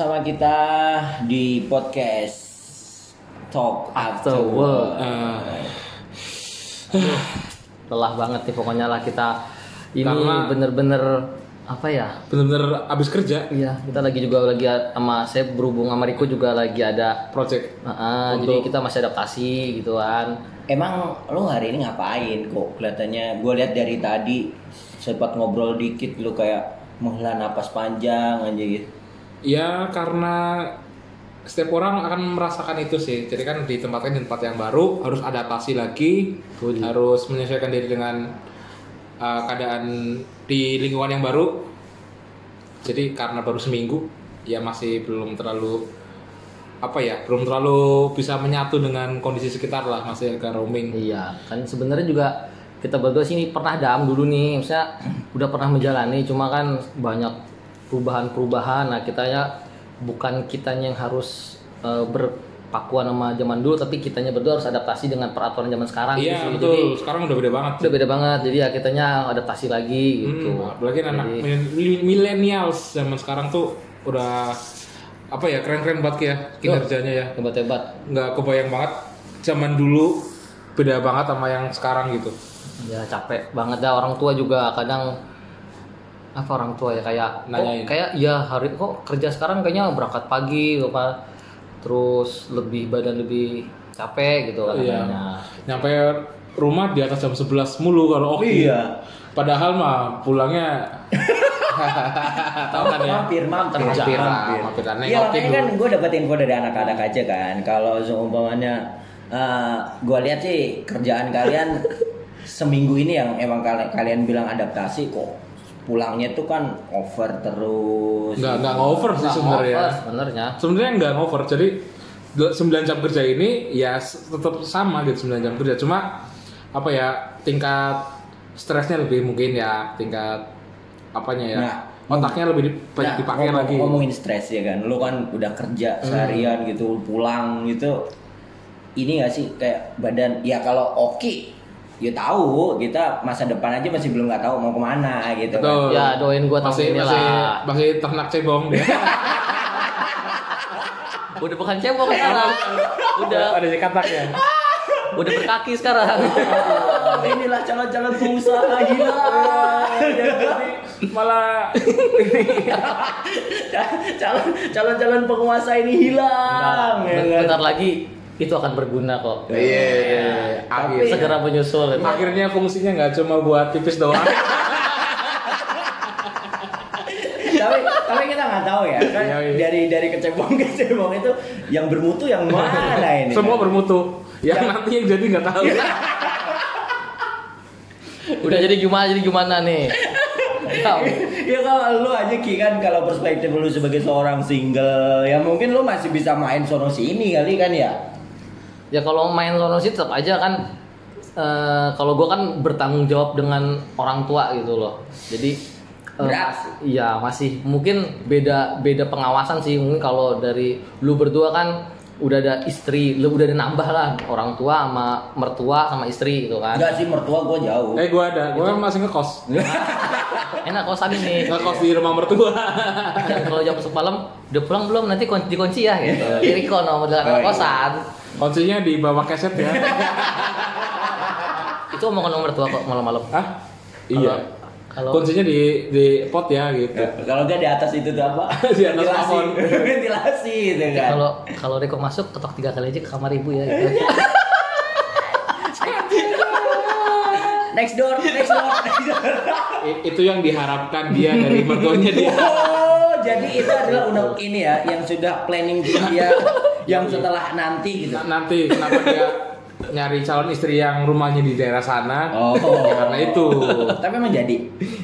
bersama kita di podcast Talk After, Work. Work. lelah banget nih pokoknya lah kita ini Karena- bener-bener apa ya bener-bener abis kerja iya kita lagi juga lagi sama saya berhubung sama Riko juga lagi ada project ah, Untuk- jadi kita masih adaptasi gitu kan Emang lo hari ini ngapain kok? Kelihatannya gue lihat dari tadi sempat ngobrol dikit lu kayak menghela napas panjang aja gitu. Ya karena setiap orang akan merasakan itu sih. Jadi kan di tempat lain di tempat yang baru harus adaptasi lagi Betul. harus menyesuaikan diri dengan uh, keadaan di lingkungan yang baru. Jadi karena baru seminggu ya masih belum terlalu apa ya belum terlalu bisa menyatu dengan kondisi sekitar lah masih agak roaming. Iya kan sebenarnya juga kita berdua sini pernah dam dulu nih. Misalnya udah pernah menjalani cuma kan banyak perubahan-perubahan. Nah kitanya bukan kitanya yang harus eh, berpakuan sama zaman dulu tapi kitanya berdua harus adaptasi dengan peraturan zaman sekarang iya gitu. betul. Jadi sekarang udah beda banget. udah beda banget. Jadi ya kitanya adaptasi lagi gitu. Hmm, apalagi anak millennials zaman sekarang tuh udah apa ya keren-keren banget ya kinerjanya ya. hebat-hebat. Nggak kebayang banget zaman dulu beda banget sama yang sekarang gitu. ya capek banget dah. Orang tua juga kadang apa orang tua ya kayak Nanyain. kok kayak ya hari kok kerja sekarang kayaknya berangkat pagi gitu kan terus lebih badan lebih capek gitu kan Iya. katanya. Nyampe rumah di atas jam 11 mulu kalau oke. Iya. Padahal mah pulangnya tahu kan ya. Mampir, mampir, Mampir mampir. mampir. Iya Nengokin makanya kan gue dapat info dari anak-anak aja kan. Kalau seumpamanya gue lihat sih kerjaan kalian seminggu ini yang emang kalian bilang adaptasi kok pulangnya tuh kan over terus. Nggak nggak over sih sebenarnya. over sebenarnya sebenarnya nggak ngover jadi 9 jam kerja ini ya tetap sama gitu 9 jam kerja cuma apa ya tingkat stresnya lebih mungkin ya tingkat apanya ya Nah, otaknya lebih di- banyak Nah, dipakai ngomong- lagi Ngomongin stres ya kan, lu kan udah kerja seharian gitu, pulang gitu. Ini gak sih kayak badan ya kalau oke ya tahu kita masa depan aja masih belum nggak tahu mau ke mana gitu Betul. kan. ya doain gua tahun masih ini masih lah. masih ternak cebong. Dia udah bukan cebong sekarang. Udah. Ada katak ya? Udah berkaki sekarang. Oh, inilah calon-calon pengusaha gila. malah calon calon-calon penguasa ini hilang. Ya kan? bentar lagi itu akan berguna kok. Iya iya akhir Tapi- segera menyusul itu. akhirnya fungsinya nggak cuma buat pipis doang. Tapi tapi kita nggak tahu ya. Kan Iya, iya. dari dari kecebong ke cebong itu yang bermutu yang mana ini? Semua kan? bermutu. Yang nanti yang jadi nggak tahu. Udah jadi gimana jadi gimana nih. Tahu ya kalau lu aja Ki kan kalau perspektif lu sebagai seorang single ya mungkin lu masih bisa main sono sini kali kan ya ya kalau main sono sih tetap aja kan eh, kalau gue kan bertanggung jawab dengan orang tua gitu loh. Jadi mas- iya masih mungkin beda beda pengawasan sih. Mungkin kalau dari lu berdua kan udah ada istri lu udah ada nambah lah orang tua sama mertua sama istri gitu kan. Enggak sih mertua gua jauh. Eh gue ada. Gue masih ngekos. Enak kosan ini ngekos di rumah mertua. Kalau jam masuk malam udah pulang belum? Nanti kunci dikunci ya gitu. Kiri kono model Oh, iya. kosan. Kuncinya di bawah keset ya. Itu omongan nomor tua kok malam-malam. Ah iya kalau kuncinya di di pot ya gitu. Kalau enggak di atas itu tuh apa? Di atas ventilasi. plafon. ventilasi gitu kan. Kalau kalau Riko masuk ketok tiga kali aja ke kamar ibu ya gitu. next door next door. Next door I- itu yang diharapkan dia dari mertuanya dia. Oh, jadi itu adalah undang ini ya yang sudah planning dia yang setelah nanti gitu. Nanti kenapa dia nyari calon istri yang rumahnya di daerah sana Oh. ya karena itu Tapi emang jadi.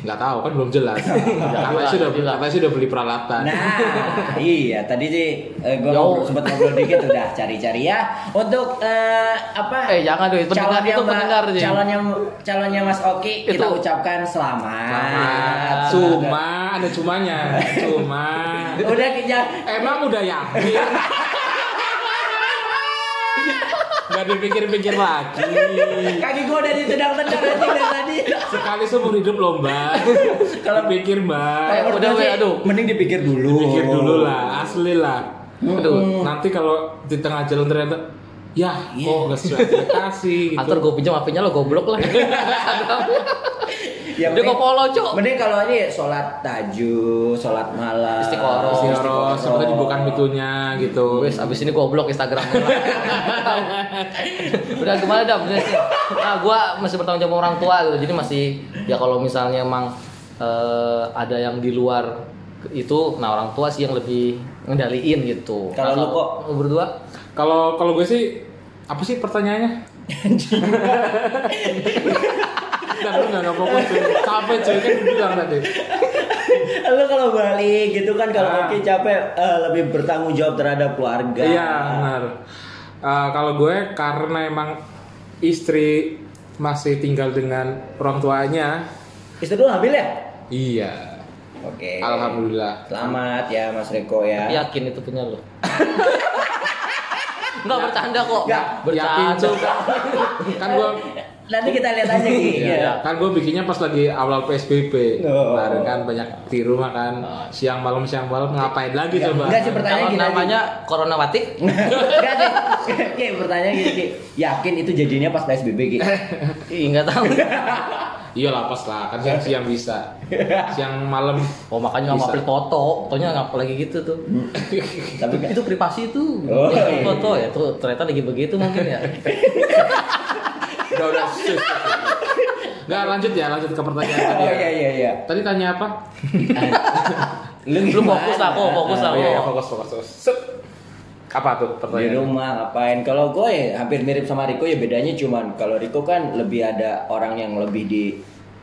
nggak tahu kan belum jelas katanya sudah katanya sudah beli peralatan Nah, iya tadi sih eh, gue sempat ngobrol dikit udah cari-cari ya untuk eh, apa? Eh, jangan dong, pendengar calonnya itu pendengar, Jing. calonnya calonnya Mas Oki kita Itu. ucapkan selamat. Selamat. cuma ada cumanya cuma Udah kita emang udah yakin Gak dipikir-pikir lagi. Kaki gua udah ditendang-tendang anjing dari tadi. Sekali seumur hidup loh mbak. Kalau pikir mbak, Eh, udah, weh, aduh. Mending dipikir dulu. pikir dulu lah, asli lah. Aduh. Nanti kalau di tengah jalan ternyata, ya kok nggak sesuai ekspektasi gitu. Antar gue pinjam HP-nya lo goblok lah. Ya, Dia kok follow, Cok. Mending kalau ini sholat tahajud, sholat malam. Istiqoroh. Istiqoroh, semoga dibukakan pintunya gitu. Wes abis ini goblok Instagram Udah gimana dah bisnisnya? Nah gua masih bertanggung jawab sama orang tua gitu Jadi masih ya kalau misalnya emang eh, ada yang di luar itu Nah orang tua sih yang lebih ngendaliin gitu Kalau Nah, lu kok? berdua? Kalau kalau gue sih apa sih pertanyaannya? Lu nggak nggak fokus cuy. Capek cuy kan gue bilang tadi. Lu kalau balik gitu kan kalau Ah. oke capek eh, lebih bertanggung jawab terhadap keluarga. Iya benar. Eh, kalau gue karena emang istri masih tinggal dengan orang tuanya, Istri lu hamil ya? iya. Oke. Alhamdulillah. Selamat ya Mas Reko ya. Yakin itu punya lu? Enggak bercanda kok Nggak, yakin, Bercanda Cok. kan gue Nanti kita lihat aja Ki. Iya, Iya. kan gue bikinnya pas lagi awal PSBB. Oh. Kemarin kan banyak di rumah kan siang malam siang malam ngapain lagi Enggak, coba? enggak sih pertanyaan gini namanya Corona Watik Enggak sih. Ki, pertanyaan gini Ki. Yakin itu jadinya pas PSBB Ki? Ih nggak tahu Iya lah pas lah kan siang siang bisa. Siang malam Oh makanya nggak mau foto Fotonya nggak lagi gitu tuh Tapi kan itu privasi tuh Oh, ya, iya. foto ya tuh ternyata lagi begitu mungkin ya udah udah. Nggak lanjut ya lanjut ke pertanyaan tadi Oh ya. iya iya iya. Tadi tanya apa? Lu, fokus lah, kok, fokus lah. Oh iya, iya, Oh. fokus fokus fokus. Apa tuh Di pertanyaannya? rumah ngapain? Kalau gue ya hampir mirip sama Riko ya bedanya cuman kalau Riko kan lebih ada orang yang lebih di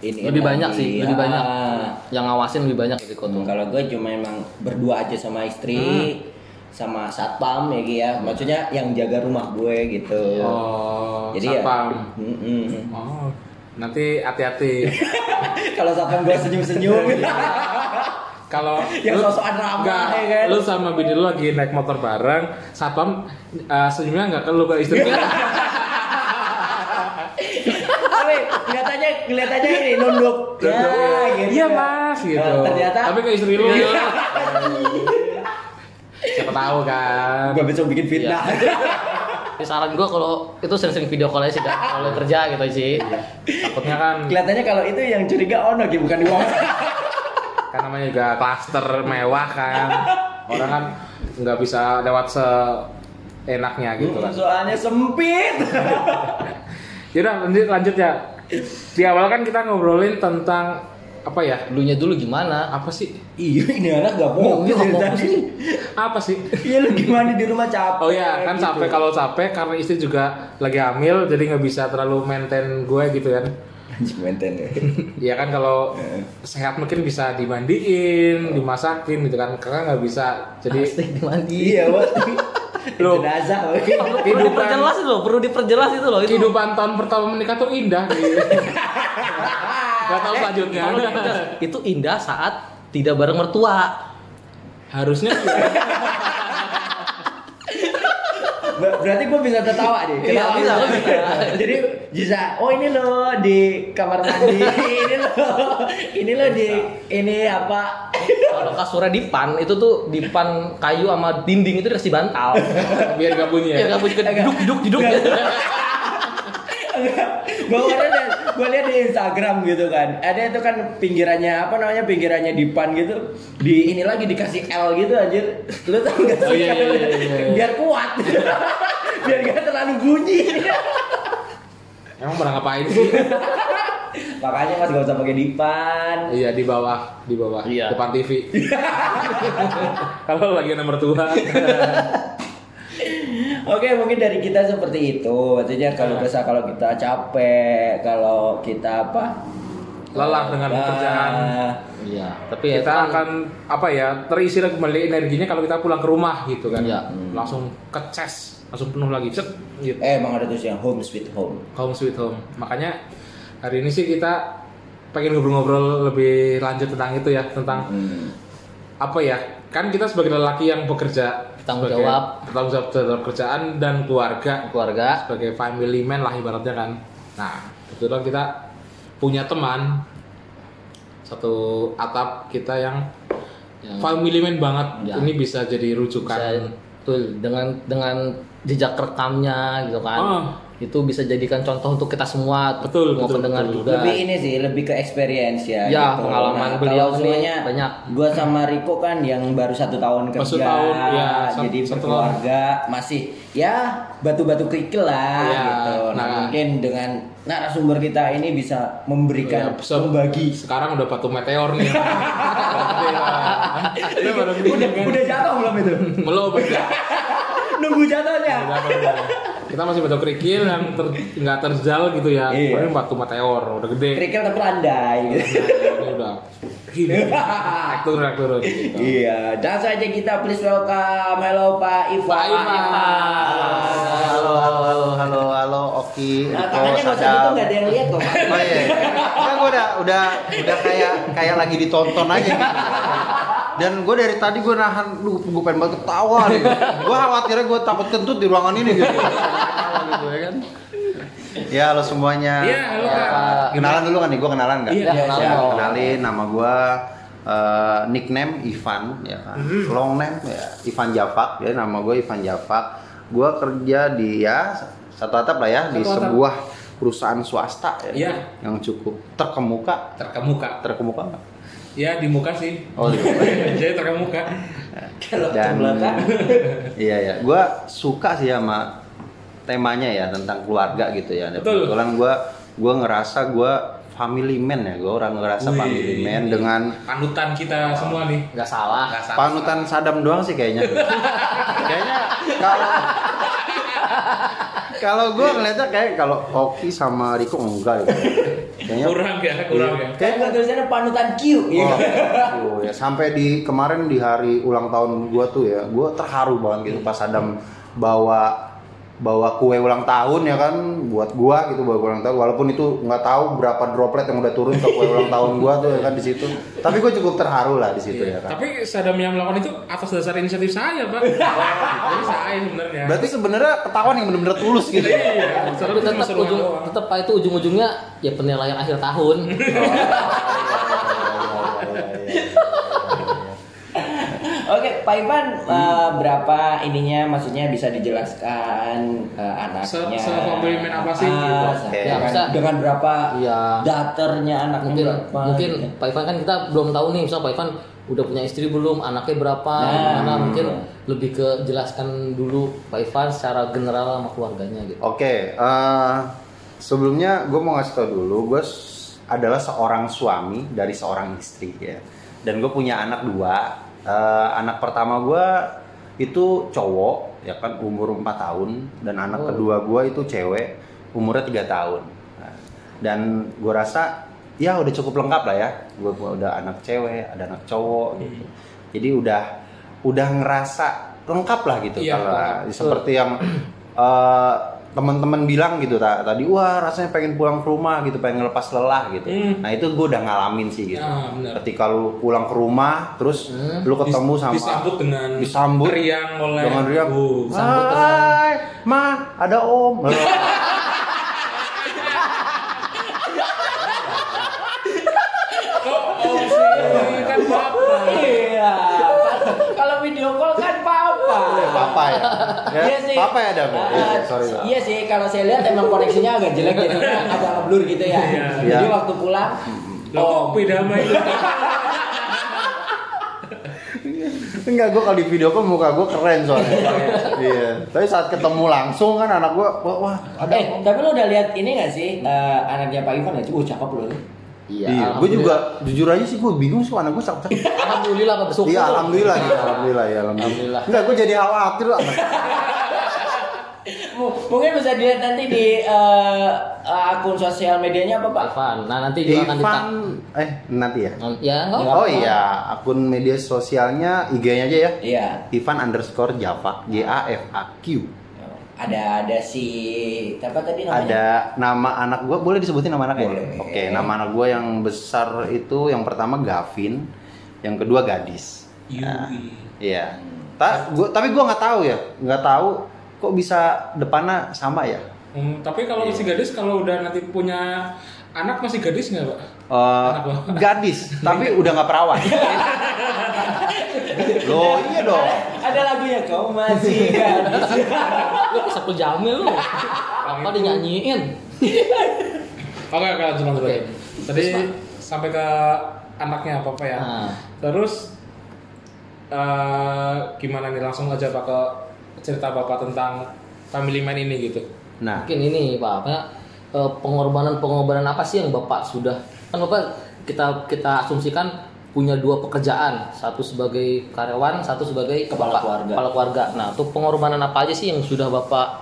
ini lebih banyak lagi. sih lebih Ah. banyak yang ngawasin lebih banyak dari Hmm, kotor kalau gue cuma emang berdua aja sama istri Hmm. sama satpam ya Ki ya. Maksudnya yang jaga rumah gue gitu. Oh, Jadi satpam. ya. Mm-mm. Oh, nanti hati-hati. kalau satpam gue senyum-senyum. Kalau Yang lu- sosokan ramah, ya kan? Lu sama bini lu lagi naik motor bareng, satpam eh, senyumnya nggak ke lu ke istri. Tapi kelihatannya kelihatannya ini nunduk. Ya, gitu. Iya mas, gitu. Nah, ternyata Tapi ke istri lu. Iya. Siapa tahu kan. gue besok bikin fitnah. Ini saran gue kalau itu sering-sering video call aja sih kalau kerja gitu sih Takutnya kan Kelihatannya kalau itu yang curiga ono Ki bukan gua. Kan namanya juga klaster mewah kan. Orang kan nggak bisa lewat seenaknya gitu kan. Soalnya sempit. Yaudah lanjut lanjut ya. Di awal kan kita ngobrolin tentang apa ya? dulunya dulu gimana Apa sih? iya, ini anak gak fokus Iya, dari nggak tadi. Apa sih? Iya lu gimana di rumah capek? Oh iya, kan gitu. capek kalau capek karena istri juga lagi hamil jadi nggak bisa terlalu maintain gue gitu kan. Maintain ya. Iya kan kalau sehat mungkin bisa dimandiin, dimasakin gitu kan. Karena nggak bisa. Jadi Pasti dimandi Iya, Wak. Loh. Jenazah. Wak. perlu diperjelas itu loh perlu diperjelas itu loh itu kehidupan tahun pertama menikah tuh indah gitu. Gak tahu selanjutnya. Kalau diperjelas, itu indah saat tidak bareng mertua Harusnya Berarti gue bisa tertawa deh. Iya, bisa, lu bisa. Jadi bisa. Oh ini loh di kamar mandi. ini loh. Ini loh di ini apa? kalau kasurnya dipan itu tuh dipan kayu sama dinding itu dikasih bantal biar gak bunyi ya nggak bunyi jeduk jeduk jeduk gue lihat gue lihat di Instagram gitu kan ada itu kan pinggirannya apa namanya pinggirannya dipan gitu di ini lagi dikasih L gitu anjir lu tau gak sih Oh, iya, iya, iya, iya. biar kuat biar gak terlalu bunyi Emang pernah ngapain sih? makanya mas gak usah pakai dipan iya di bawah, di bawah, Iya. depan TV. Kalau lagi nomor tua. Oke, mungkin dari kita seperti itu. Maksudnya kalau Nah. bisa kalau kita capek, kalau kita apa? Lelah dengan Ah, pekerjaan. iya tapi ya kita kan akan apa ya terisi lagi kembali energinya kalau kita pulang ke rumah gitu kan Iya. langsung keces langsung penuh lagi cet gitu. Eh, emang ada yang home sweet home. home sweet home. Makanya hari ini sih kita pengen ngobrol-ngobrol lebih lanjut tentang itu ya tentang Hmm. apa ya kan kita sebagai lelaki yang bekerja tanggung jawab. tanggung jawab terhadap kerjaan dan keluarga. Keluarga. Sebagai family man lah ibaratnya kan. Nah kebetulan kita punya teman satu atap kita yang yang family man banget. Ya. ini bisa jadi rujukan. Bisa betul. Dengan dengan jejak rekamnya gitu kan Oh. itu bisa jadikan contoh untuk kita semua Betul, mau betul, pendengar betul. juga lebih ini sih lebih ke experience ya Ya, gitu. pengalaman Nah, beliau semuanya banyak. gua sama Riko kan yang baru satu tahun kerja Satu tahun, ya, satu- jadi satu berkeluarga masih ya batu-batu kerikil lah Ya, gitu nah, nah. mungkin dengan narasumber kita ini bisa memberikan Ya, bisa- membagi sekarang udah batu meteor nih udah kan? udah jatuh belum itu belum udah nunggu jatuhnya Udah, udah. kita masih batu kerikil yang ter, nggak terjal gitu ya Iya. ini batu meteor udah gede kerikil tapi landai gitu. ini udah turun naik turun gitu. Iya, dan saja kita please welcome hello Pak Ivan. Pak Ivan. Halo, halo, halo, halo, halo, Oki, Nah, tangannya nggak usah gitu, nggak ada yang lihat kok. Pak. Oh iya, kan gue udah, udah, udah kayak, kayak lagi ditonton aja gitu. Dan gue dari tadi gue nahan, lu, gue pengen banget ketawa nih. Gue khawatirnya gue takut kentut di ruangan ini gitu. Ketawa gitu ya kan. Ya, halo semuanya. Iya, halo, Ya, Kak. Kenalan dulu kan nih, gue kenalan nggak? Iya, Ya, Ya, kenalin nama gua eh, nickname Ivan ya kan. Long name ya Ivan Jafak ya nama gue Ivan Jafak. Gua kerja di ya satu atap lah ya di Satu atap. sebuah perusahaan swasta ya, Iya. yang cukup terkemuka terkemuka terkemuka? Ya di muka sih Oh iya. jadi terkemuka Kalau Dan belakang. iya ya, gua suka sih sama temanya ya tentang keluarga gitu ya. Betul. Kebetulan gua gua ngerasa gua family man ya, gua orang ngerasa Wih. family man dengan panutan kita semua nih nggak salah Nggak salah. panutan Sadam doang sih kayaknya. kayaknya kalau kalau gue ngeliatnya kayak kalau Oki sama Riko enggak gitu. Kayaknya kurang ya kurang ya Kayak nggak tulisannya panutan Q. Iya. Oh, ya sampai di kemarin di hari ulang tahun gua tuh ya, gua terharu banget gitu pas Adam bawa bawa kue ulang tahun ya kan? Buat gua gitu bawa kue ulang tahun. Walaupun itu nggak tahu berapa droplet yang udah turun ke kue ulang tahun gua tuh ya kan di situ. Tapi gua cukup terharu lah di situ ya kan. Tapi Sadam yang melakukan itu atas dasar inisiatif saya pak. Jadi saya sebenarnya. Berarti sebenarnya ketahuan yang bener-bener tulus gitu ya? Iya. Tapi tetap ujung tetap Pak, itu ujung-ujungnya ya penilaian akhir tahun Oke, Pak Ivan eh, berapa ininya maksudnya bisa dijelaskan eh, anaknya? Se- se-family man apa sih, Ah, se- Oke. dengan, Ya, bisa. dengan berapa Iya. daternya anaknya mungkin berapa? mungkin gitu. Pak Ivan kan kita belum tahu nih misal Pak Ivan udah punya istri belum anaknya berapa Nah. gimana mungkin lebih ke jelaskan dulu Pak Ivan secara general sama keluarganya gitu Oke, eh, sebelumnya gue mau ngasih tau dulu, gue adalah seorang suami dari seorang istri ya, dan gue punya anak dua. Eh, anak pertama gue itu cowok, ya kan umur 4 tahun, dan anak Oh. kedua gue itu cewek, umurnya tiga tahun. Nah, dan gue rasa ya udah cukup lengkap lah ya, gue udah anak cewek, ada anak cowok, gitu. jadi udah udah ngerasa lengkap lah gitu Iya, kalau seperti yang eh, teman-teman bilang gitu ta- tadi wah rasanya pengen pulang ke rumah gitu pengen ngelepas lelah gitu Hmm. nah itu gue udah ngalamin sih gitu Ya, benar. ketika lu pulang ke rumah terus Hmm. lu ketemu sama disambut dengan disambut riang oleh dengan riang Uh, Hai, ma ada om kok om sih kan bapak Iya. Kalau video call kan papa ya, ya Iya sih. papa ya ada Ah, sorry Pak. Iya sih, kalau saya lihat emang koneksinya agak jelek jadinya agak blur gitu ya. Iya. Jadi Iya. waktu pulang, Loh, kok beda sama itu Enggak, gue kalau di video call muka gue keren soalnya. iya. Tapi saat ketemu langsung kan anak gue, wah, wah ada eh tapi lu udah lihat ini gak sih eh, anaknya Pak Ivan ya? Uh cakep loh. Iya, gue juga jujur aja sih gue bingung sih anak gue cakep. alhamdulillah Pak bersyukur Iya, alhamdulillah, ya, alhamdulillah ya, alhamdulillah. Alhamdulillah. Enggak, gue jadi khawatir lah. Mungkin bisa dilihat nanti di eh, akun sosial medianya apa Pak? Ivan nah nanti juga akan Ivan, ditag eh nanti ya. ya enggak Oh iya, akun media sosialnya IG-nya aja ya. Iya. Ivan underscore Java, J A F A Q. Ada ada si apa tadi namanya? Ada nama anak gue, boleh disebutin nama anaknya? Boleh. Oke, nama anak gue yang besar itu yang pertama Gavin, yang kedua Gadis. Nah, Yui. Iya. Ta- gua, tapi gue nggak tahu ya, nggak tahu kok bisa depannya sama ya. Hmm, tapi kalau masih gadis kalau udah nanti punya anak masih gadis nggak pak? Eh, lo. gadis, tapi udah nggak perawan. Loh iya dong. Ada lagunya kau masih gadis. Lu kesepul jamil lu. Apa dinyanyiin? Oke oke lanjut lanjut. Tadi sampai ke anaknya apa apa ya. Nah. Terus eh, gimana nih langsung aja pak ke cerita bapak tentang family man ini gitu. Nah, Mungkin ini Pak, apa eh, pengorbanan-pengorbanan apa sih yang Bapak sudah kan Bapak kita kita asumsikan punya dua pekerjaan, satu sebagai karyawan, satu sebagai Kepala bapak- keluarga. Kepala keluarga. Nah, untuk pengorbanan apa aja sih yang sudah Bapak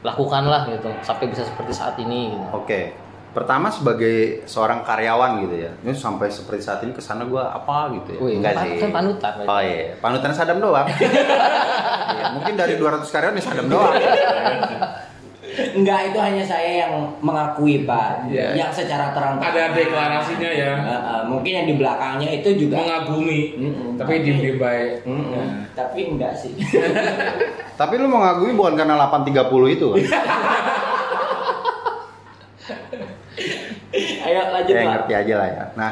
lakukan lah gitu sampai bisa seperti saat ini gitu. Oke, pertama sebagai seorang karyawan gitu ya, ini sampai seperti saat ini ke sana gue apa gitu ya? Wih, Enggak sih. kan panutan. Oh iya, panutan Sadam doang. Iya, mungkin dari 200 karyawan ya Sadam doang. Enggak, itu hanya saya yang mengakui Pak. Iya. Yang secara terang Ada deklarasinya ya. Eh, eh, mungkin yang di belakangnya itu juga Mengagumi. Mm-mm. Tapi diem baik. Mm-mm. Tapi enggak sih. Tapi lu mau ngagumi bukan karena 830 itu kan? Ayo lanjut ya Pak. ngerti aja lah ya. Nah,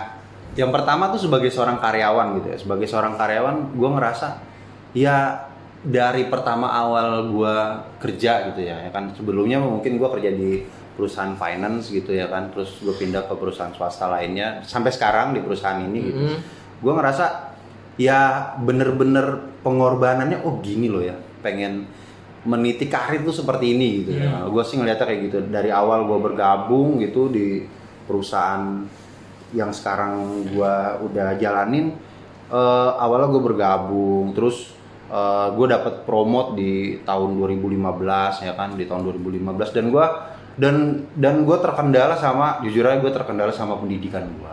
yang pertama tuh sebagai seorang karyawan gitu ya. Sebagai seorang karyawan, gue ngerasa ya dari pertama awal gue kerja gitu ya, ya kan sebelumnya mungkin gue kerja di perusahaan finance gitu ya kan, terus gue pindah ke perusahaan swasta lainnya sampai sekarang di perusahaan ini gitu. Mhm. Gue ngerasa ya bener-bener pengorbanannya oh gini loh ya, pengen meniti karir tuh seperti ini gitu ya. Gue sih ngeliatnya kayak gitu dari awal gue bergabung gitu di perusahaan yang sekarang gue udah jalanin. eh, awalnya gue bergabung, terus gue dapet promote di tahun 2015 ya kan, di tahun 2015 dan gue dan dan gue terkendala sama jujur aja gue terkendala sama pendidikan gue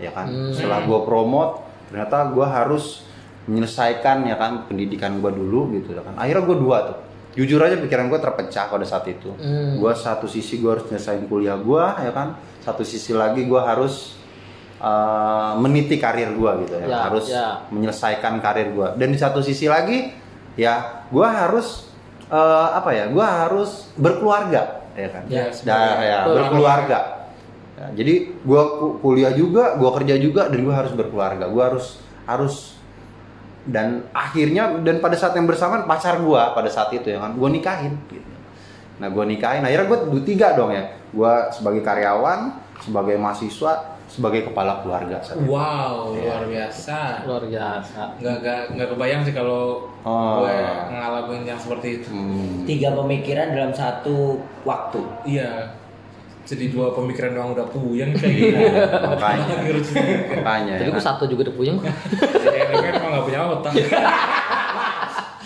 ya kan. Hmm. Setelah gue promote ternyata gue harus menyelesaikan ya kan pendidikan gue dulu gitu ya kan akhirnya gue dua tuh jujur aja pikiran gue terpecah pada saat itu Hmm. gue satu sisi gue harus nyelesain kuliah gue ya kan satu sisi lagi gue harus uh, meniti karir gue gitu ya, Ya, harus ya. menyelesaikan karir gue dan di satu sisi lagi ya gue harus uh, apa ya gue harus berkeluarga ya kan? Ya, Da- ya, berkeluarga. Ya, jadi gue kuliah juga gue kerja juga dan gue harus berkeluarga. Gue harus harus dan akhirnya dan pada saat yang bersamaan pacar gue pada saat itu ya kan? Gue nikahin gitu. nah gue nikahin. Akhirnya gue tiga dong ya. Gue sebagai karyawan sebagai mahasiswa sebagai kepala keluarga saat itu. Wow, Iya. luar biasa. Luar biasa. Nggak, nggak, nggak kebayang sih kalau Oh. gue ngalamin yang seperti itu. Hmm. Tiga pemikiran dalam satu waktu. Iya. Jadi dua pemikiran doang udah puyeng kayak gitu. makanya makanya Tapi ya gue satu juga udah puyeng. Ya, kan emang nggak punya otak.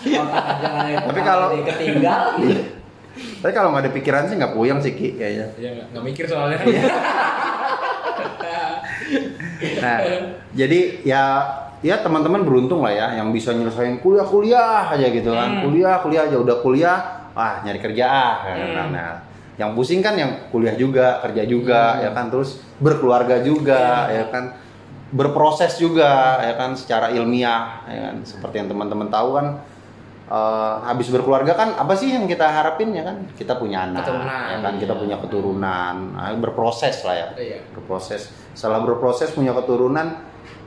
Otak aja Tapi kalau- ketinggal. tapi kalau nggak ada pikiran sih nggak puyeng sih Ki kayaknya Ya nggak nggak mikir soalnya. Nah, jadi ya ya teman-teman beruntung lah ya yang bisa nyelesain kuliah-kuliah aja gitu kan. Kuliah, kuliah aja udah kuliah, ah nyari kerja ah. Nah, nah, yang pusing kan yang kuliah juga, kerja juga ya kan. Terus berkeluarga juga ya kan. Berproses juga ya kan secara ilmiah ya kan. Seperti yang teman-teman tahu kan eh, habis berkeluarga kan apa sih yang kita harapin ya kan kita punya anak Keturunan. ya kan kita punya keturunan Nah, berproses lah ya Iya. berproses setelah berproses punya keturunan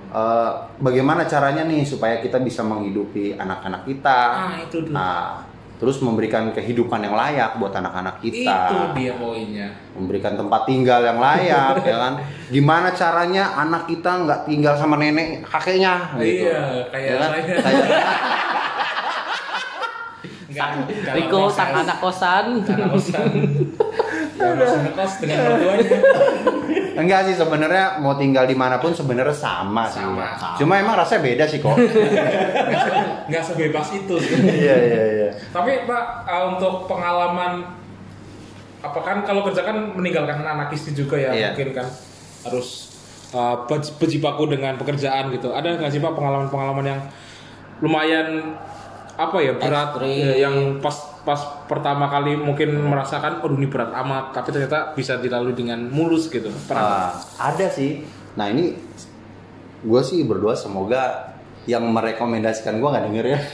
eh, bagaimana caranya nih supaya kita bisa menghidupi anak-anak kita Ah itu dulu. nah terus memberikan kehidupan yang layak buat anak-anak Itu kita dia poinnya. memberikan tempat tinggal yang layak ya kan gimana caranya anak kita nggak tinggal sama nenek kakeknya gitu Iya, kayak Ya kan? saya. Kayak- Riko sang anak kosan. Anak kosan. Masih ngekos dengan orang tuanya. enggak sih sebenarnya mau tinggal di mana pun sebenarnya sama sih Sama. cuma emang rasanya beda sih kok Nggak se- Nggak sebebas itu sih. iya iya iya Tapi Pak, uh, untuk pengalaman apa kan kalau kerja kan meninggalkan anak istri juga ya Iya. mungkin kan harus uh, ber- berjibaku dengan pekerjaan gitu. Ada nggak sih Pak pengalaman-pengalaman yang lumayan apa ya berat Ekstrim. ya, yang pas pas pertama kali mungkin merasakan oh ini berat amat tapi ternyata bisa dilalui dengan mulus gitu. Pernah? Ah, ada sih. Nah ini gue sih berdoa semoga yang merekomendasikan gue nggak denger ya.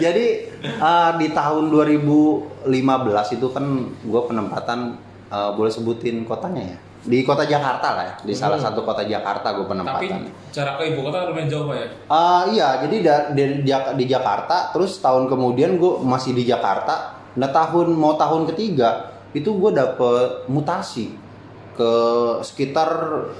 Jadi eh, di tahun 2015 itu kan gue penempatan eh, boleh sebutin kotanya ya di kota Jakarta lah ya di salah satu kota Jakarta gue Tapi penempatan. jarak ke ibu kota lumayan jauh Pak ya. Ah iya, jadi da- di, di, di Jakarta, terus tahun kemudian gue masih di Jakarta. Nah tahun mau tahun ketiga itu gue dapet mutasi ke sekitar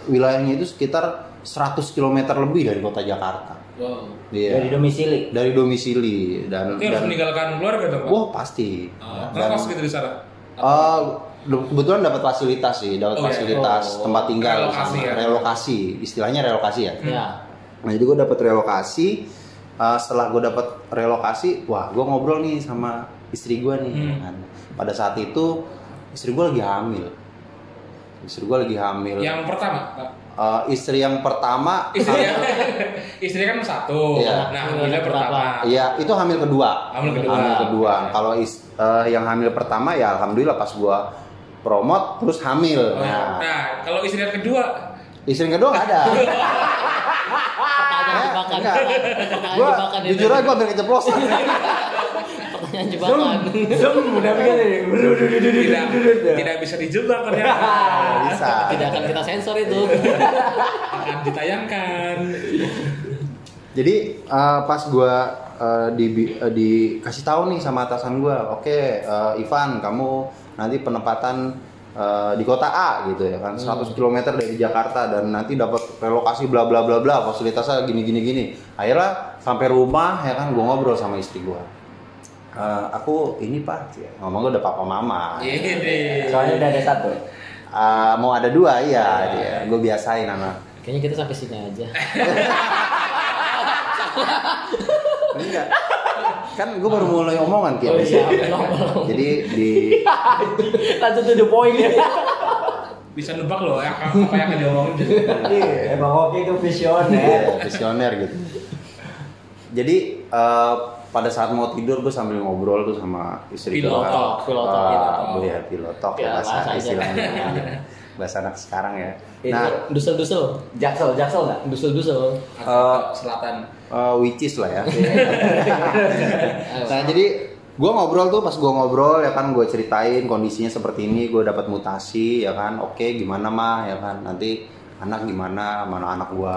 wilayahnya itu sekitar 100 km lebih dari kota Jakarta. Wow. Iya. Dari domisili. Dari domisili dan Berarti harus dan meninggalkan keluarga dong Pak. wah pasti. Oh, Dan- Kenapa gitu di sana? Eh, do- kebetulan dapat fasilitas sih, dapat Oh, iya. fasilitas Oh. tempat tinggal Relokasi sama ya? relokasi, istilahnya relokasi ya. Ya. Nah jadi gue dapet relokasi. Uh, setelah gue dapet relokasi, wah gue ngobrol nih sama istri gue nih. Hmm. kan. Pada saat itu istri gue lagi hamil. Istri gue lagi hamil. Yang pertama, Pak. Uh, istri yang pertama, istri istri kan satu. Iya. Nah, hamilnya pertama. Iya itu hamil kedua. Hamil kedua. Hamil kedua. Kalau uh, yang hamil pertama ya alhamdulillah pas gue promote terus hamil. Oh, iya. Nah, Nah, kalau istri yang kedua, istri yang kedua nggak ada. Pertanyaan jebakan. Enggak. Gue itu. jujur aja gue hampir keceplosan. Pertanyaan jebakan. Zoom udah tidak tidak bisa dijebak ternyata. Bisa. Tidak akan kita sensor itu. Akan ditayangkan. Jadi eh, pas gua eh, di eh, dikasih tahu nih sama atasan gua, oke eh, Ivan kamu nanti penempatan eh, di kota A gitu ya kan, 100 km dari Jakarta dan nanti dapat relokasi bla bla bla bla, fasilitasnya gini gini gini. Akhirnya sampai rumah ya kan gua ngobrol sama istri gua. Eh, aku ini pak, ya, ngomong gua udah papa mama. Ini. Soalnya udah ada satu. Eh, mau ada dua iya, dia. gue biasain anak. Kayaknya kita sampai sini aja. Enggak. Kan gue baru mulai omongan Ki. Oh iya. Jadi di Langsung to the point ya. Bisa nebak loh ya, apa yang akan diomongin. Iya, Emang Oki itu visioner. Iya, visioner gitu. Jadi eh, pada saat mau tidur gue sambil ngobrol tuh sama istri gue. Pilotok, pilotok, pilotok. ya pilotok Ya, bahasa istilahnya. Bahasa anak sekarang ya. Itu Nah, Dusel-dusel. Jaksel, Jaksel nggak? Dusel-dusel. Eh, selatan. eh, which is lah ya. nah jadi gue ngobrol tuh pas gue ngobrol ya kan gue ceritain kondisinya seperti ini gue dapat mutasi ya kan oke gimana mah ya kan nanti anak gimana mana anak gue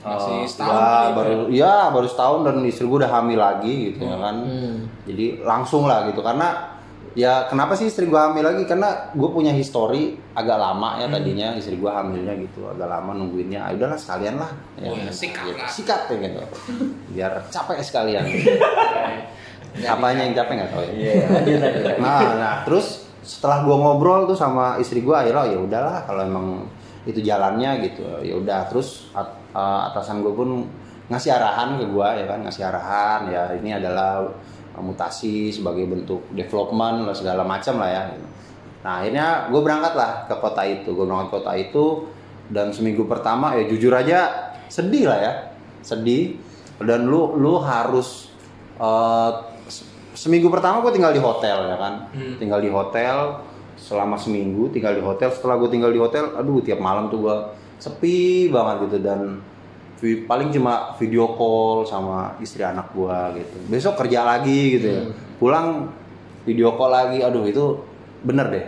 Masih Eh, setahun ya, baru ya baru setahun dan istri gue udah hamil lagi gitu ya kan Hmm. jadi langsung lah gitu karena ya kenapa sih istri gue hamil lagi? Karena gue punya histori agak lama ya tadinya istri gue hamilnya gitu agak lama nungguinnya. Ah, udahlah sekalian lah. Oh ya, sikat lah. sikat ya gitu. Biar capek sekalian. Apanya yang capek nggak tahu ya? Iya, lanjut lanjut. nah, nah terus setelah gua ngobrol tuh sama istri gua akhirnya oh, ya udahlah kalau emang itu jalannya gitu. Ya udah terus at- eh, atasan gue pun ngasih arahan ke gua ya kan ngasih arahan ya ini adalah mutasi sebagai bentuk development lah segala macam lah ya nah akhirnya gue berangkat lah ke kota itu gue berangkat ke kota itu dan seminggu pertama ya jujur aja sedih lah ya sedih. Dan lu lu harus se- seminggu pertama gue tinggal di hotel ya kan? Hmm. tinggal di hotel selama seminggu tinggal di hotel. Setelah gue tinggal di hotel aduh tiap malam tuh gue sepi banget gitu dan paling cuma video call sama istri anak gue gitu. Besok kerja lagi gitu ya. Pulang video call lagi. Aduh itu bener deh.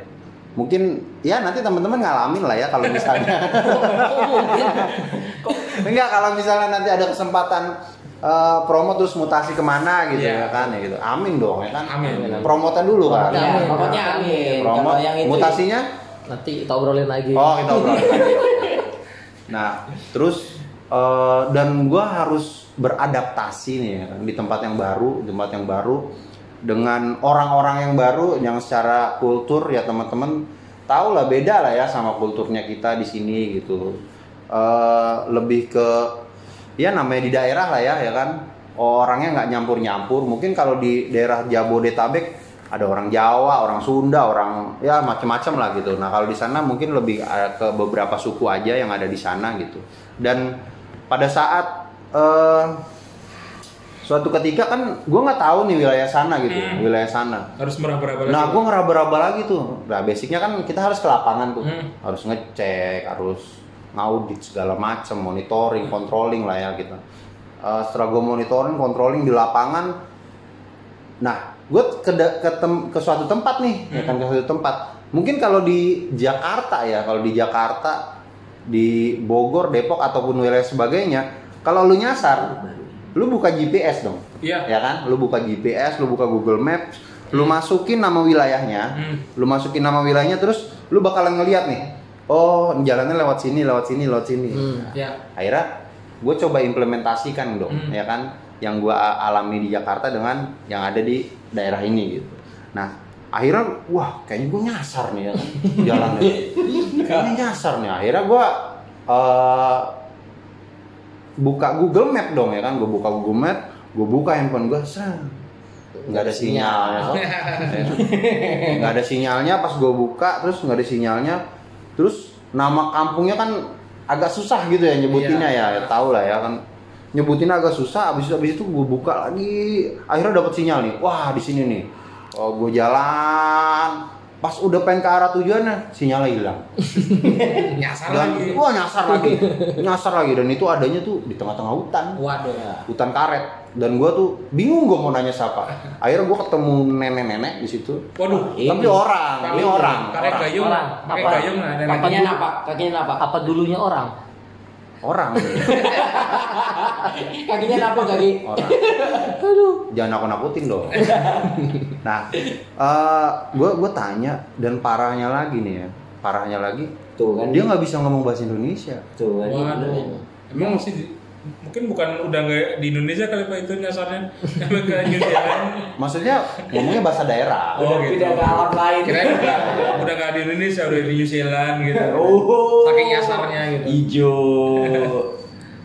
Mungkin ya nanti teman-teman ngalamin lah ya kalau misalnya. Enggak kalau misalnya nanti ada kesempatan eh, promo terus mutasi ke mana gitu Iya. ya kan ya gitu. Amin dong ya kan? Amin. promotnya dulu kan Promotnya Ya, Amin. pokoknya amin. promo yang itu mutasinya? Nanti kita obrolin lagi. oh kita obrol lagi. Nah terus eh, dan gua harus beradaptasi nih ya di tempat yang baru tempat yang baru dengan orang-orang yang baru yang secara kultur ya teman-teman tahu lah beda lah ya sama kulturnya kita di sini gitu Eh, lebih ke ya namanya di daerah lah ya ya kan orangnya nggak nyampur-nyampur mungkin kalau di daerah Jabodetabek ada orang Jawa, orang Sunda, orang ya macam-macam lah gitu. Nah kalau di sana mungkin lebih eh, ke beberapa suku aja yang ada di sana gitu. Dan pada saat eh, suatu ketika kan gue nggak tahu nih wilayah sana gitu, Hmm. wilayah sana. Harus meraba-raba. Nah, gue ngeraba-raba lagi tuh. Nah, basicnya kan kita harus ke lapangan tuh, Hmm. harus ngecek, harus ngaudit segala macam, monitoring, controlling lah ya gitu. Eh, setelah gue monitoring, controlling di lapangan, nah gue ke, ke, tem- ke suatu tempat nih, ya kan ke suatu tempat. Mungkin kalau di Jakarta ya, kalau di Jakarta, di Bogor, Depok ataupun wilayah sebagainya, kalau lu nyasar, lu buka GPS dong, Iya. ya kan? Lu buka GPS, lu buka Google Maps, lu masukin nama wilayahnya, Hmm. lu masukin nama wilayahnya, terus lu bakalan ngeliat nih, oh jalannya lewat sini, lewat sini, lewat sini. Hmm. Ya. Akhirnya gue coba implementasikan dong, Hmm. ya kan? Yang gue alami di Jakarta dengan yang ada di daerah ini gitu. Nah, akhirnya wah kayaknya gue nyasar nih ya jalannya. kayaknya nyasar nih. Akhirnya gue eh, buka Google Map dong ya kan, gue buka Google Map, gue buka handphone gue, nggak ada sinyalnya, so. Nggak ada sinyalnya. Pas gue buka, terus nggak ada sinyalnya, terus nama kampungnya kan agak susah gitu ya nyebutinnya ya, ya tahu lah ya kan nyebutin agak susah abis itu abis itu gue buka lagi akhirnya dapat sinyal nih wah di sini nih oh gue jalan pas udah pengen ke arah tujuannya sinyalnya hilang Nyasar dan lagi. wah nyasar lagi nyasar lagi dan itu adanya tuh di tengah-tengah hutan Waduh. hutan karet dan gue tuh bingung gue mau nanya siapa akhirnya gue ketemu nenek-nenek di situ Waduh. tapi orang ini orang Pakai orang gayung. Pakai Apa? gayung lah. nenek. Kakinya napak, kakinya napak. Apa dulunya orang? Orang Kakinya napak kaki. orang jangan nakut nakutin dong nah gue gue tanya dan parahnya lagi nih ya parahnya lagi Tuh kan dia nggak bisa ngomong bahasa Indonesia Tuh kan. Waduh. Emang masih mungkin bukan udah nggak di Indonesia kali pak itu nyasarnya ke New Zealand. maksudnya ngomongnya bahasa daerah Oh, Udah gitu. pindah ke alam lain. Kirain udah udah nggak di Indonesia udah di New Zealand gitu. Oh. Saking nyasarnya gitu. Ijo.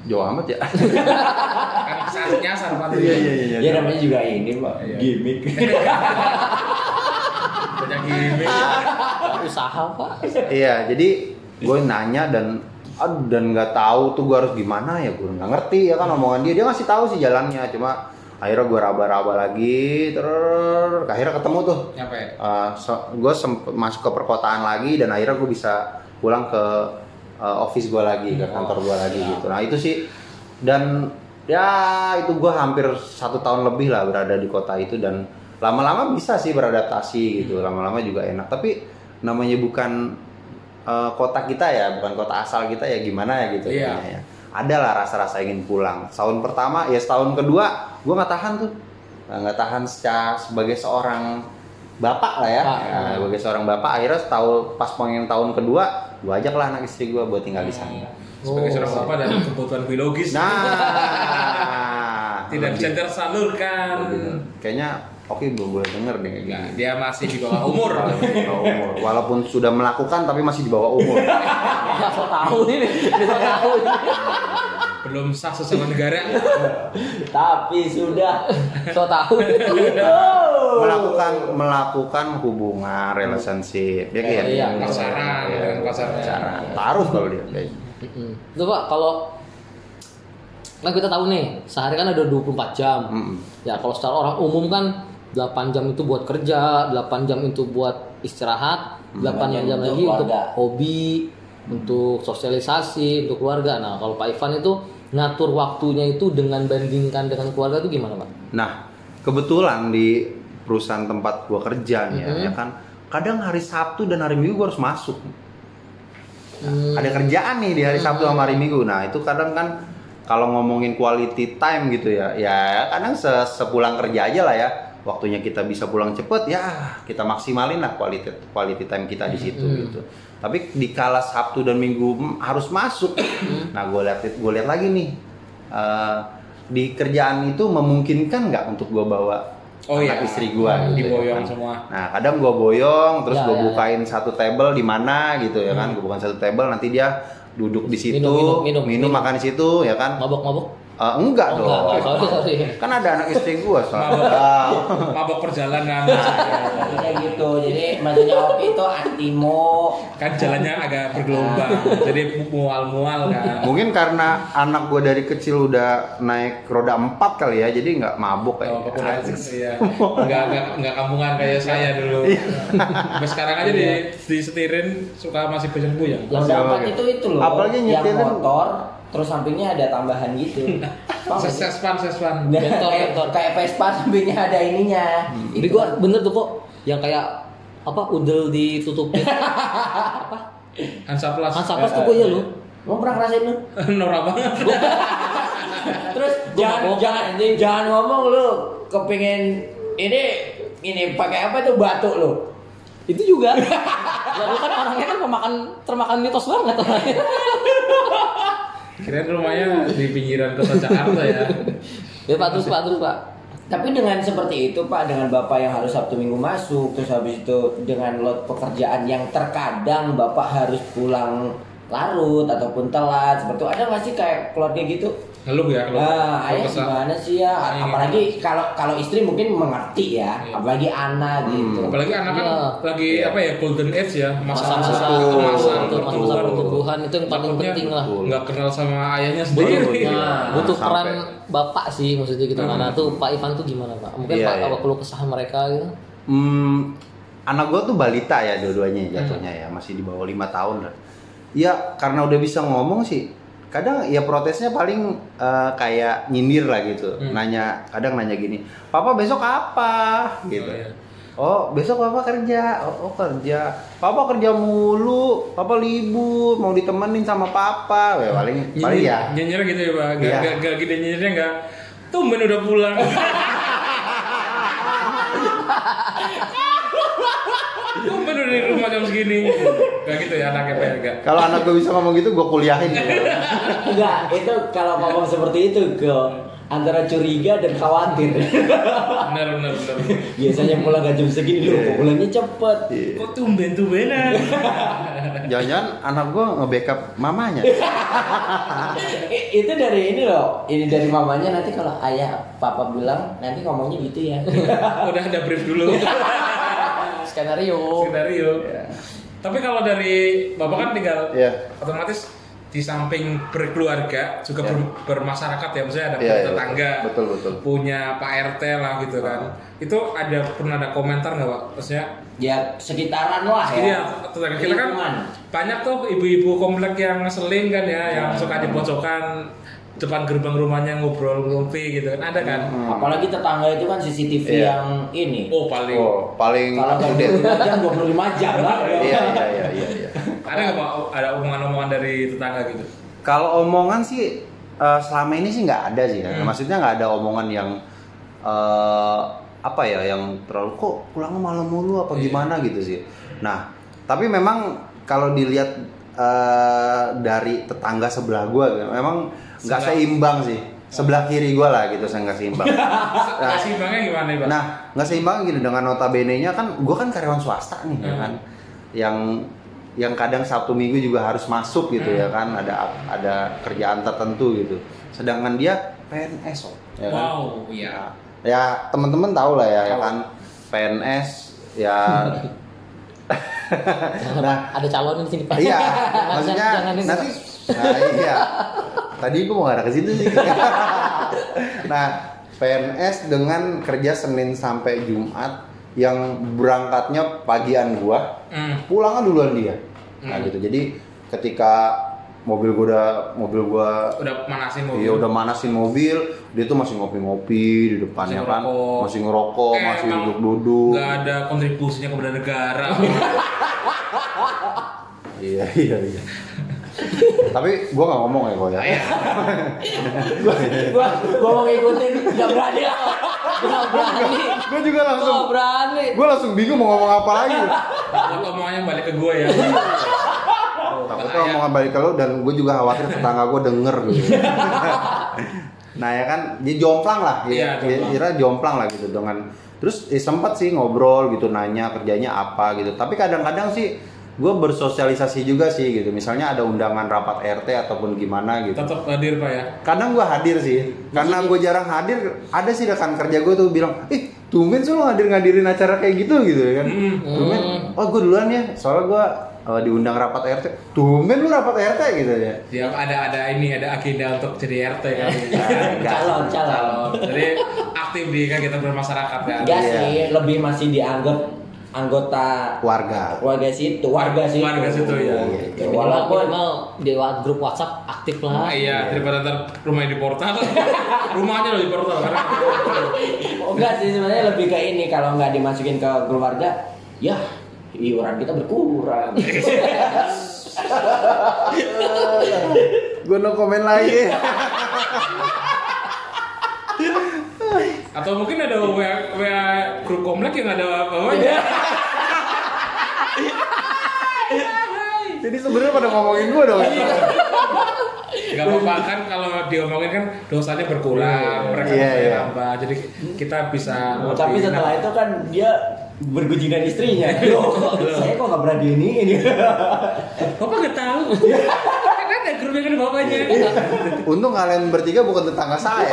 jauh amat ya Kan saat nyasar pak. iya Ya namanya juga ini, Pak. Iya. Gimik. Banyak gimmick. Usaha pak. iya jadi gue nanya dan aduh, dan nggak tahu tuh gue harus gimana ya gue nggak ngerti ya kan omongan dia. Dia ngasih tahu sih jalannya cuma akhirnya gue raba-raba lagi terus akhirnya ketemu tuh. Nyampe. gue sempet masuk ke perkotaan lagi dan akhirnya gue bisa pulang ke uh, office gue lagi ke kantor gue lagi gitu. Nah itu sih dan ya itu gue hampir satu tahun lebih lah berada di kota itu dan lama-lama bisa sih beradaptasi gitu lama-lama juga enak. Tapi namanya bukan uh, kota kita ya bukan kota asal kita ya gimana ya gitu Iya. ya ada lah rasa-rasa ingin pulang tahun pertama ya setahun kedua gue nggak tahan tuh nggak tahan secara sebagai seorang bapak lah ya, Pak. Ya, sebagai seorang bapak akhirnya setahun pas pengen tahun kedua gue ajak lah anak istri gue buat tinggal di sana Sebagai Oh. seorang bapak dan kebutuhan biologis. nah Tidak bisa tersalurkan. kayaknya oke belum boleh denger deh Nah, gini dia masih di bawah umur. Di bawah umur. walaupun sudah melakukan tapi masih di bawah umur tahu ini. Tahu ini. Belum sah sesama negara. Tapi sudah. So tahu. melakukan melakukan hubungan relationship ya kayak Iya, pacaran, dengan pacarnya. pacaran taruh kalau dia. Itu pak kalau kan kita tahu nih sehari kan ada 24 jam. Mm-mm. Ya kalau secara orang umum kan 8 jam itu buat kerja, 8 jam itu buat istirahat, 8 Delapan jam, jam untuk lagi untuk keluarga. hobi, untuk sosialisasi, untuk keluarga. Nah kalau Pak Ivan itu ngatur waktunya itu dengan bandingkan dengan keluarga itu gimana pak? Nah, kebetulan di perusahaan tempat gua kerja nih ya, Mhm. ya kan, kadang hari Sabtu dan hari Minggu gua harus masuk. Hmm. Ada kerjaan nih di hari Sabtu sama hari Minggu. Nah, itu kadang kan kalau ngomongin quality time gitu ya, ya kadang se- sepulang kerja aja lah ya. Waktunya kita bisa pulang cepet, ya kita maksimalin lah quality quality time kita di situ Mhm. gitu. Tapi di kala Sabtu dan Minggu hmm, harus masuk. nah, gue lihat gue lihat lagi nih eh, di kerjaan itu memungkinkan nggak untuk gue bawa Oh anak iya. istri gue Hmm, gitu ya kan. semua. Nah, kadang gue boyong, terus Ya, gue ya, ya. bukain satu table di mana gitu ya kan, gue bukain satu table, nanti dia duduk di situ, Minum, minum, minum, minum. makan di situ ya kan. Mabok-mabok? Eh, enggak Oh, dong. enggak, sorry, sorry. Kan ada anak istri gua soalnya. Mabok, Ah. mabok perjalanan. Jadi kayak gitu. Jadi maksudnya Opi itu antimo. kan jalannya agak bergelombang, jadi mual-mual kan. Mungkin karena anak gua dari kecil udah naik roda empat kali ya, jadi nggak mabuk Oh, kayak. kurang iya. Enggak enggak enggak kampungan kayak saya dulu. Sampai sekarang aja di disetirin suka masih buyang-buyang. Yang Masih dapat apa, itu itu loh. Apalagi yang nyetilin- motor terus sampingnya ada tambahan gitu. Sespan, sespan. Bentor, kayak, bentor. kayak Vespa sampingnya ada ininya. Tapi gua bener tuh kok yang kayak apa udel ditutupin Hansaplas. Hansapas tuh kok ya lu Lo pernah ngerasain lu? Norak banget. Terus jangan jangan jangan ngomong lu kepingin ini ini pakai apa tuh batuk lu. itu juga ya lu kan orangnya kan pemakan termakan mitos banget orangnya Kirain rumahnya di pinggiran kota Jakarta ya. ya pak terus pak terus pak Tapi dengan seperti itu Pak, dengan Bapak yang harus Sabtu Minggu masuk, terus habis itu dengan lot pekerjaan yang terkadang Bapak harus pulang larut ataupun telat, seperti itu. Ada nggak sih kayak keluarga gitu? Ngeluh ya kalau Nah, kalau ayah kesal. gimana sih ya? Ayah Apalagi kalau kalau istri mungkin mengerti ya, Iya. apalagi anak gitu. Apalagi anak kan Iya. lagi apa ya golden age ya. Masa-masa masa-masa kemasan itu masa-masa pertumbuhan itu yang paling Takutnya penting lah. nggak kenal sama ayahnya sendiri. Nah, butuh sampai- peran bapak sih maksudnya gitu. Mana tuh Pak Ivan tuh gimana Pak? Mungkin Iya, Pak iya. apa keluh kesah mereka gitu? Hmm, anak gua tuh balita ya dua-duanya jatuhnya ya, masih di bawah lima tahun lah. Ya karena udah bisa ngomong sih, kadang ya protesnya paling eh, kayak nyindir lah gitu, nanya, kadang nanya gini, papa besok apa? Gitu. Oh, iya. Oh besok papa kerja, oh, oh kerja, papa kerja mulu, papa libur, mau ditemenin sama papa, ya paling paling ya. nyinyir gitu ya pak nggak Iya. nggak nggak gede nyinyirnya nggak tumben udah pulang tumben udah di rumah jam segini nggak gitu ya anaknya pak ya Kalau anak gue bisa ngomong gitu, gue kuliahin. ya. Enggak, itu kalau ngomong seperti itu ke antara curiga dan khawatir. benar benar benar Biasanya pulang gak jam segini lu, kok pulangnya cepet. kok tumben tumbenan Jangan-jangan anak gue nge-backup mamanya. Itu dari ini loh, ini dari mamanya nanti kalau ayah papa bilang nanti ngomongnya gitu ya. udah ada brief dulu skenario. Skenario. Tapi kalau dari bapak kan tinggal Iya. otomatis di samping berkeluarga juga Iya. ber- bermasyarakat ya maksudnya ada Iya, iya, tetangga betul, betul. punya Pak RT lah gitu kan. Itu ada pernah ada komentar nggak pak? Maksudnya? Ya sekitaran lah ya. ya, tetangga kita kan banyak tuh ibu-ibu komplek yang ngeselin kan ya, yang suka di pojokan depan gerbang rumahnya ngobrol ngopi gitu kan, ada kan? Apalagi tetangga itu kan CCTV Iya. yang ini. Oh paling. Oh, paling Kalau nggak update. 25 jam, 25 jam lah. Iya, iya, iya, iya, iya. Ada nggak pak? Ada omongan-omongan dari tetangga gitu? Kalau omongan sih eh, selama ini sih nggak ada sih. ya. Hmm. Maksudnya nggak ada omongan yang eh, apa ya, yang terlalu kok pulangnya malam mulu apa Iya. gimana gitu sih. Nah, tapi memang kalau dilihat eh, dari tetangga sebelah gua, memang nggak seimbang sih. Sebelah kiri gua lah gitu, saya nggak seimbang. Nah, Seimbangnya gimana pak? Nah, nggak seimbang gini dengan notabene-nya kan gue kan karyawan swasta nih ya Hmm. kan. Yang yang kadang Sabtu Minggu juga harus masuk gitu Hmm. ya kan, ada ada kerjaan tertentu gitu. Sedangkan dia PNS oh, ya kan. wow, iya. Ya, teman-teman tahu lah ya, ya kan PNS ya nah, ada calon di sini Pak iya, Jangan- maksudnya jangan ini, nanti nah, iya. Tadi gue mau ngarah ke situ sih. nah, PNS dengan kerja Senin sampai Jumat yang berangkatnya pagian gua, Hmm. pulangnya duluan dia. Nah, Hmm. gitu. Jadi ketika mobil gua udah mobil gua Udah manasin mobil. Iya udah manasin mobil, dia tuh masih ngopi-ngopi di depannya Masih kan, ngerokok. masih ngerokok, Eh, masih duduk-duduk. Nggak ada kontribusinya kepada negara. Iya iya iya. Tapi gua nggak ngomong ya kok ya. gua, gua, gua mau ngikutin, gak berani lah. Nggak berani Gua juga langsung, berani gua langsung bingung mau ngomong apa lagi. Takut omongannya balik ke gue ya. Takutnya omongan balik ke lu dan gue juga khawatir tetangga gue denger gitu. nah ya kan, dia jomplang lah, Iya, ya, jomplang. kira jomplang lah gitu dengan terus eh, sempat sih ngobrol gitu nanya kerjanya apa gitu. Tapi kadang-kadang sih gue bersosialisasi juga sih gitu. Misalnya ada undangan rapat RT ataupun gimana gitu. Tetap hadir Pak ya. kadang gue hadir sih. Karena gue jarang hadir ada sih rekan kerja gue tuh bilang ih tumben sih lo hadir ngadirin acara kayak gitu gitu ya kan. Tumben. Oh gue duluan ya. Soalnya gue eh, diundang rapat RT tumben lu rapat RT gitu ya. Ya ada ada ini ada agenda untuk jadi RT kan. calon calon. Jadi aktif di kegiatan bermasyarakat kan. ya Iya. sih lebih masih dianggap anggota warga warga situ warga situ Warga situ, ya. Gitu. Walaupun minimal di grup WhatsApp aktif lah. Ah, iya, daripada ntar rumahnya di portal. Rumahnya loh di portal karena oh, enggak sih sebenarnya lebih ke ini kalau nggak dimasukin ke keluarga ya iuran kita berkurang gue no komen lagi atau mungkin ada WA, WA grup komplek yang ada apa-apanya. jadi sebenarnya pada ngomongin gue dong. Gak apa-apa kan kalau diomongin kan dosanya berkurang, mereka Iya, bisa iya. nambah. Jadi kita bisa tapi lebih- setelah itu kan dia bergunjing dengan istrinya Loh, kok saya kok nggak berani ini ini? Bapak nggak tahu. kan ada grup yang ada bapaknya. untung kalian bertiga bukan tetangga saya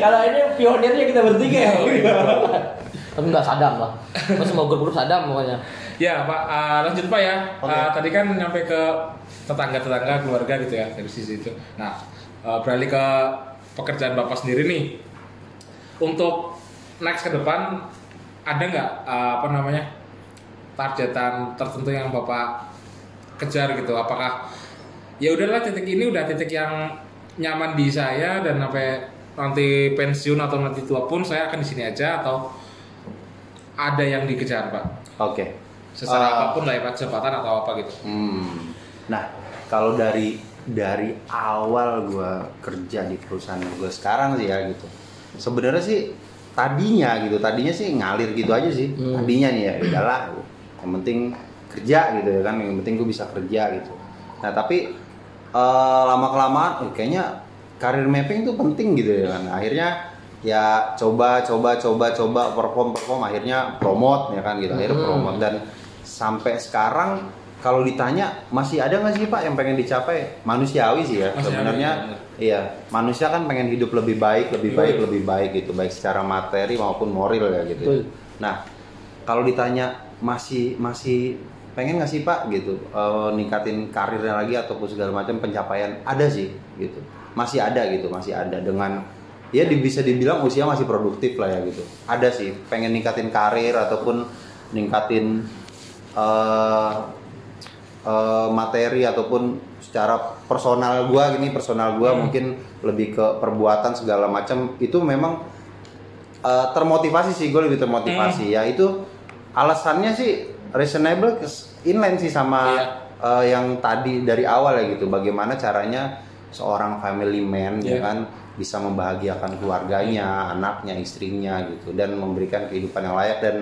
kalau ini pionirnya kita bertiga ya Tapi nggak sadam lah. Terus semua grup-grup sadam pokoknya. Ya Pak, ah, lanjut Pak ya. Ah, tadi kan nyampe ke tetangga-tetangga keluarga gitu ya dari sisi itu. Nah, ah, beralih ke pekerjaan Bapak sendiri nih. Untuk next ke depan ada nggak ah, apa namanya targetan tertentu yang Bapak kejar gitu? Apakah ya udahlah titik ini udah titik yang nyaman di saya dan sampai nanti pensiun atau nanti tua pun saya akan di sini aja atau ada yang dikejar Pak? oke secara Eh, apa pun lah ya Pak, kesempatan atau apa gitu. Hmm. Nah, kalau dari dari awal gue kerja di perusahaan gue sekarang sih ya gitu. Sebenarnya sih tadinya gitu, tadinya sih ngalir gitu aja sih. Tadinya nih ya, udahlah. Yang penting kerja gitu ya kan, yang penting gue bisa kerja gitu. Nah tapi eh, lama kelamaan, kayaknya karir mapping itu penting gitu ya kan. Akhirnya ya coba coba coba coba perform perform akhirnya promote ya kan gitu. Akhirnya promote. Dan sampai sekarang kalau ditanya masih ada nggak sih pak yang pengen dicapai? Manusiawi sih ya sebenarnya. benar. iya manusia kan pengen hidup lebih baik lebih baik lebih baik gitu. Baik secara materi maupun moral ya gitu. Betul. nah kalau ditanya masih masih pengen nggak sih pak gitu eh, ningkatin karirnya lagi ataupun segala macam pencapaian ada sih gitu masih ada gitu masih ada dengan ya di- bisa dibilang usia masih produktif lah ya gitu. Ada sih pengen ningkatin karir ataupun ningkatin eh, eh, materi ataupun secara personal gua gini personal gua mungkin lebih ke perbuatan segala macam. Itu memang eh, termotivasi sih gue lebih termotivasi ya. Itu alasannya sih reasonable inline sih sama Iya. eh, yang tadi dari awal ya gitu. Bagaimana caranya seorang family man ya Iya. kan bisa membahagiakan keluarganya anaknya istrinya gitu dan memberikan kehidupan yang layak dan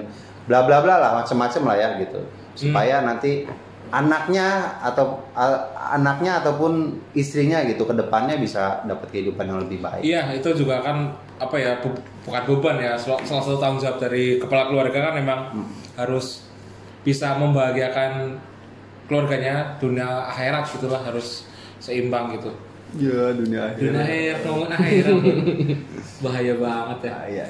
bla bla bla lah macam-macam lah ya gitu. Supaya nanti anaknya atau a- anaknya ataupun istrinya gitu ke depannya bisa dapat kehidupan yang lebih baik. Iya, itu juga kan apa ya bu- bukan beban ya. Salah satu tanggung jawab dari kepala keluarga kan memang harus bisa membahagiakan keluarganya dunia akhirat gitulah harus seimbang gitu. Ya dunia Dunia akhirat ngomongin akhirat bahaya banget ya. iya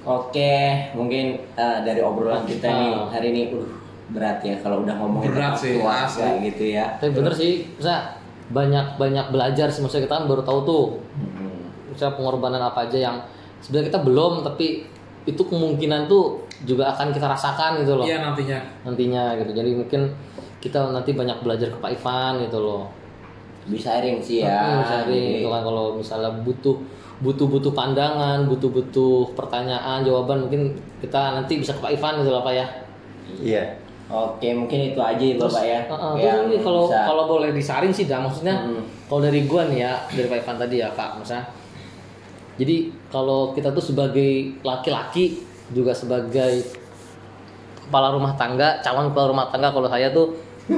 Oke, mungkin eh, dari obrolan kita nih Ah. hari ini, uh, berat ya kalau udah ngomongin Berat sih, keluarga gitu ya. Tapi bener sih, misalnya banyak banyak belajar sih maksudnya kita kan baru tahu tuh Hmm. misalnya pengorbanan apa aja yang sebenarnya kita belum tapi itu kemungkinan tuh juga akan kita rasakan gitu loh Iya nantinya. nantinya gitu jadi mungkin kita nanti banyak belajar ke Pak Ivan gitu loh Bisa sharing sih Hmm, ya. sharing Jadi, gitu kan kalau misalnya butuh butuh butuh pandangan butuh butuh pertanyaan jawaban mungkin kita nanti bisa ke Pak Ivan gitu lah Pak ya iya Oke, mungkin itu aja ya Bapak ya. Uh, uh, Yang terus kalau bisa- kalau boleh disaring sih dah maksudnya Hmm. kalau dari gua nih ya dari Pak Ivan tadi ya Pak misalnya jadi kalau kita tuh sebagai laki-laki juga sebagai kepala rumah tangga calon kepala rumah tangga kalau saya tuh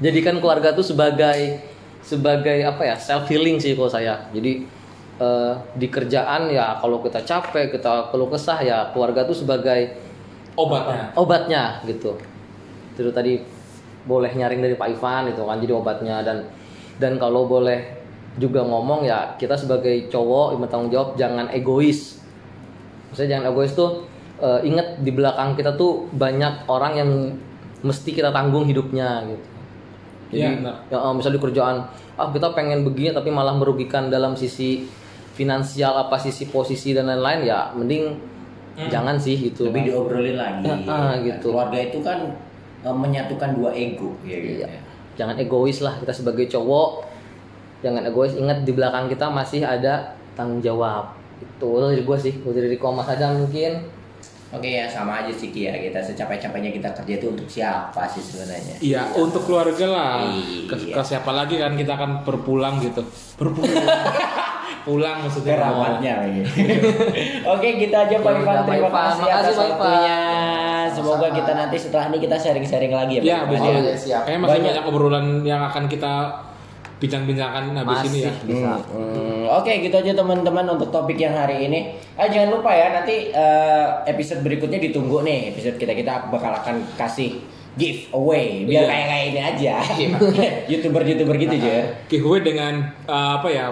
jadikan keluarga tuh sebagai sebagai apa ya self healing sih kalau saya. Jadi eh, di kerjaan ya kalau kita capek kita keluh kesah ya keluarga tuh sebagai Obatnya. obatnya gitu. Itu tadi boleh nyaring dari Pak Ivan itu kan jadi obatnya. Dan dan kalau boleh juga ngomong ya kita sebagai cowok yang bertanggung jawab jangan egois. Maksudnya jangan egois tuh eh, ingat di belakang kita tuh banyak orang yang mesti kita tanggung hidupnya gitu jadi Iya, ya eh, misal di kerjaan ah kita pengen begini tapi malah merugikan dalam sisi finansial apa sisi posisi dan lain-lain ya mending jangan sih gitu lebih diobrolin lagi. Ya, ah, gitu. keluarga itu kan eh, menyatukan dua ego ya gitu Iya. jangan egois lah kita sebagai cowok jangan egois. Ingat di belakang kita masih ada tanggung jawab. Itu dari gue sih gue dari Komas aja mungkin oke ya sama aja sih Ki ya kita secapek-capeknya kita kerja itu untuk siapa sih sebenarnya Iya, untuk keluarga lah. Ke, Iya. ke siapa lagi kan kita akan berpulang gitu. Berpulang. Pulang maksudnya. keramatnya lagi. Oke, kita aja Pak Ya Ivan. Terima kasih atas waktunya. Semoga kita nanti setelah ini kita sharing-sharing lagi ya. Ya, betul. Iya, siap. Kayaknya masih Banyak. banyak obrolan yang akan kita bincang-bincangkan habis ini ya. bisa Hmm, Oke, gitu aja teman-teman untuk topik yang hari ini. Ah, jangan lupa ya nanti eh, episode berikutnya ditunggu nih. Episode kita kita bakal akan kasih giveaway biar Iya. kayak kayak ini aja. Youtuber-youtuber gitu aja. Giveaway dengan eh, apa ya?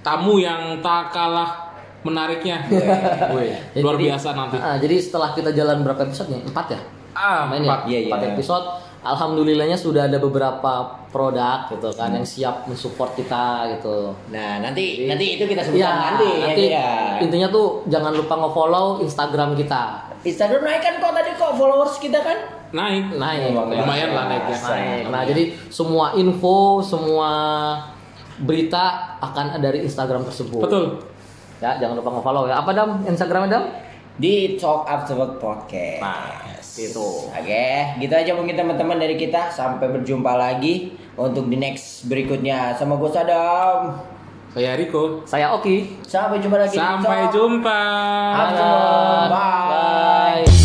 Tamu yang tak kalah menariknya. Woi, Ya, luar jadi- biasa nanti. Ah, jadi setelah kita jalan berapa episode nih empat ya Ah, main empat. ya Iya, iya. empat episode alhamdulillahnya sudah ada beberapa produk gitu kan yang siap mensupport kita gitu Nah, nanti nanti itu kita sebutkan ya nanti, nanti ya. intinya tuh jangan lupa nge-follow Instagram kita Instagram naik kan kok tadi kok followers kita kan? Naik. naik biasa. Lumayan lah naiknya. Naik. Nah, jadi semua info, semua berita akan ada dari Instagram tersebut. Betul. Ya, jangan lupa nge-follow ya. Apa Dam? Instagramnya Dam? Di Talk After Work Podcast. Nah, itu. Oke, gitu aja mungkin teman-teman dari kita. Sampai berjumpa lagi untuk di next berikutnya. Sama gue Sadam. Saya Riko. Saya Oki. Sampai jumpa lagi. Sampai jumpa. Work. Bye. Bye.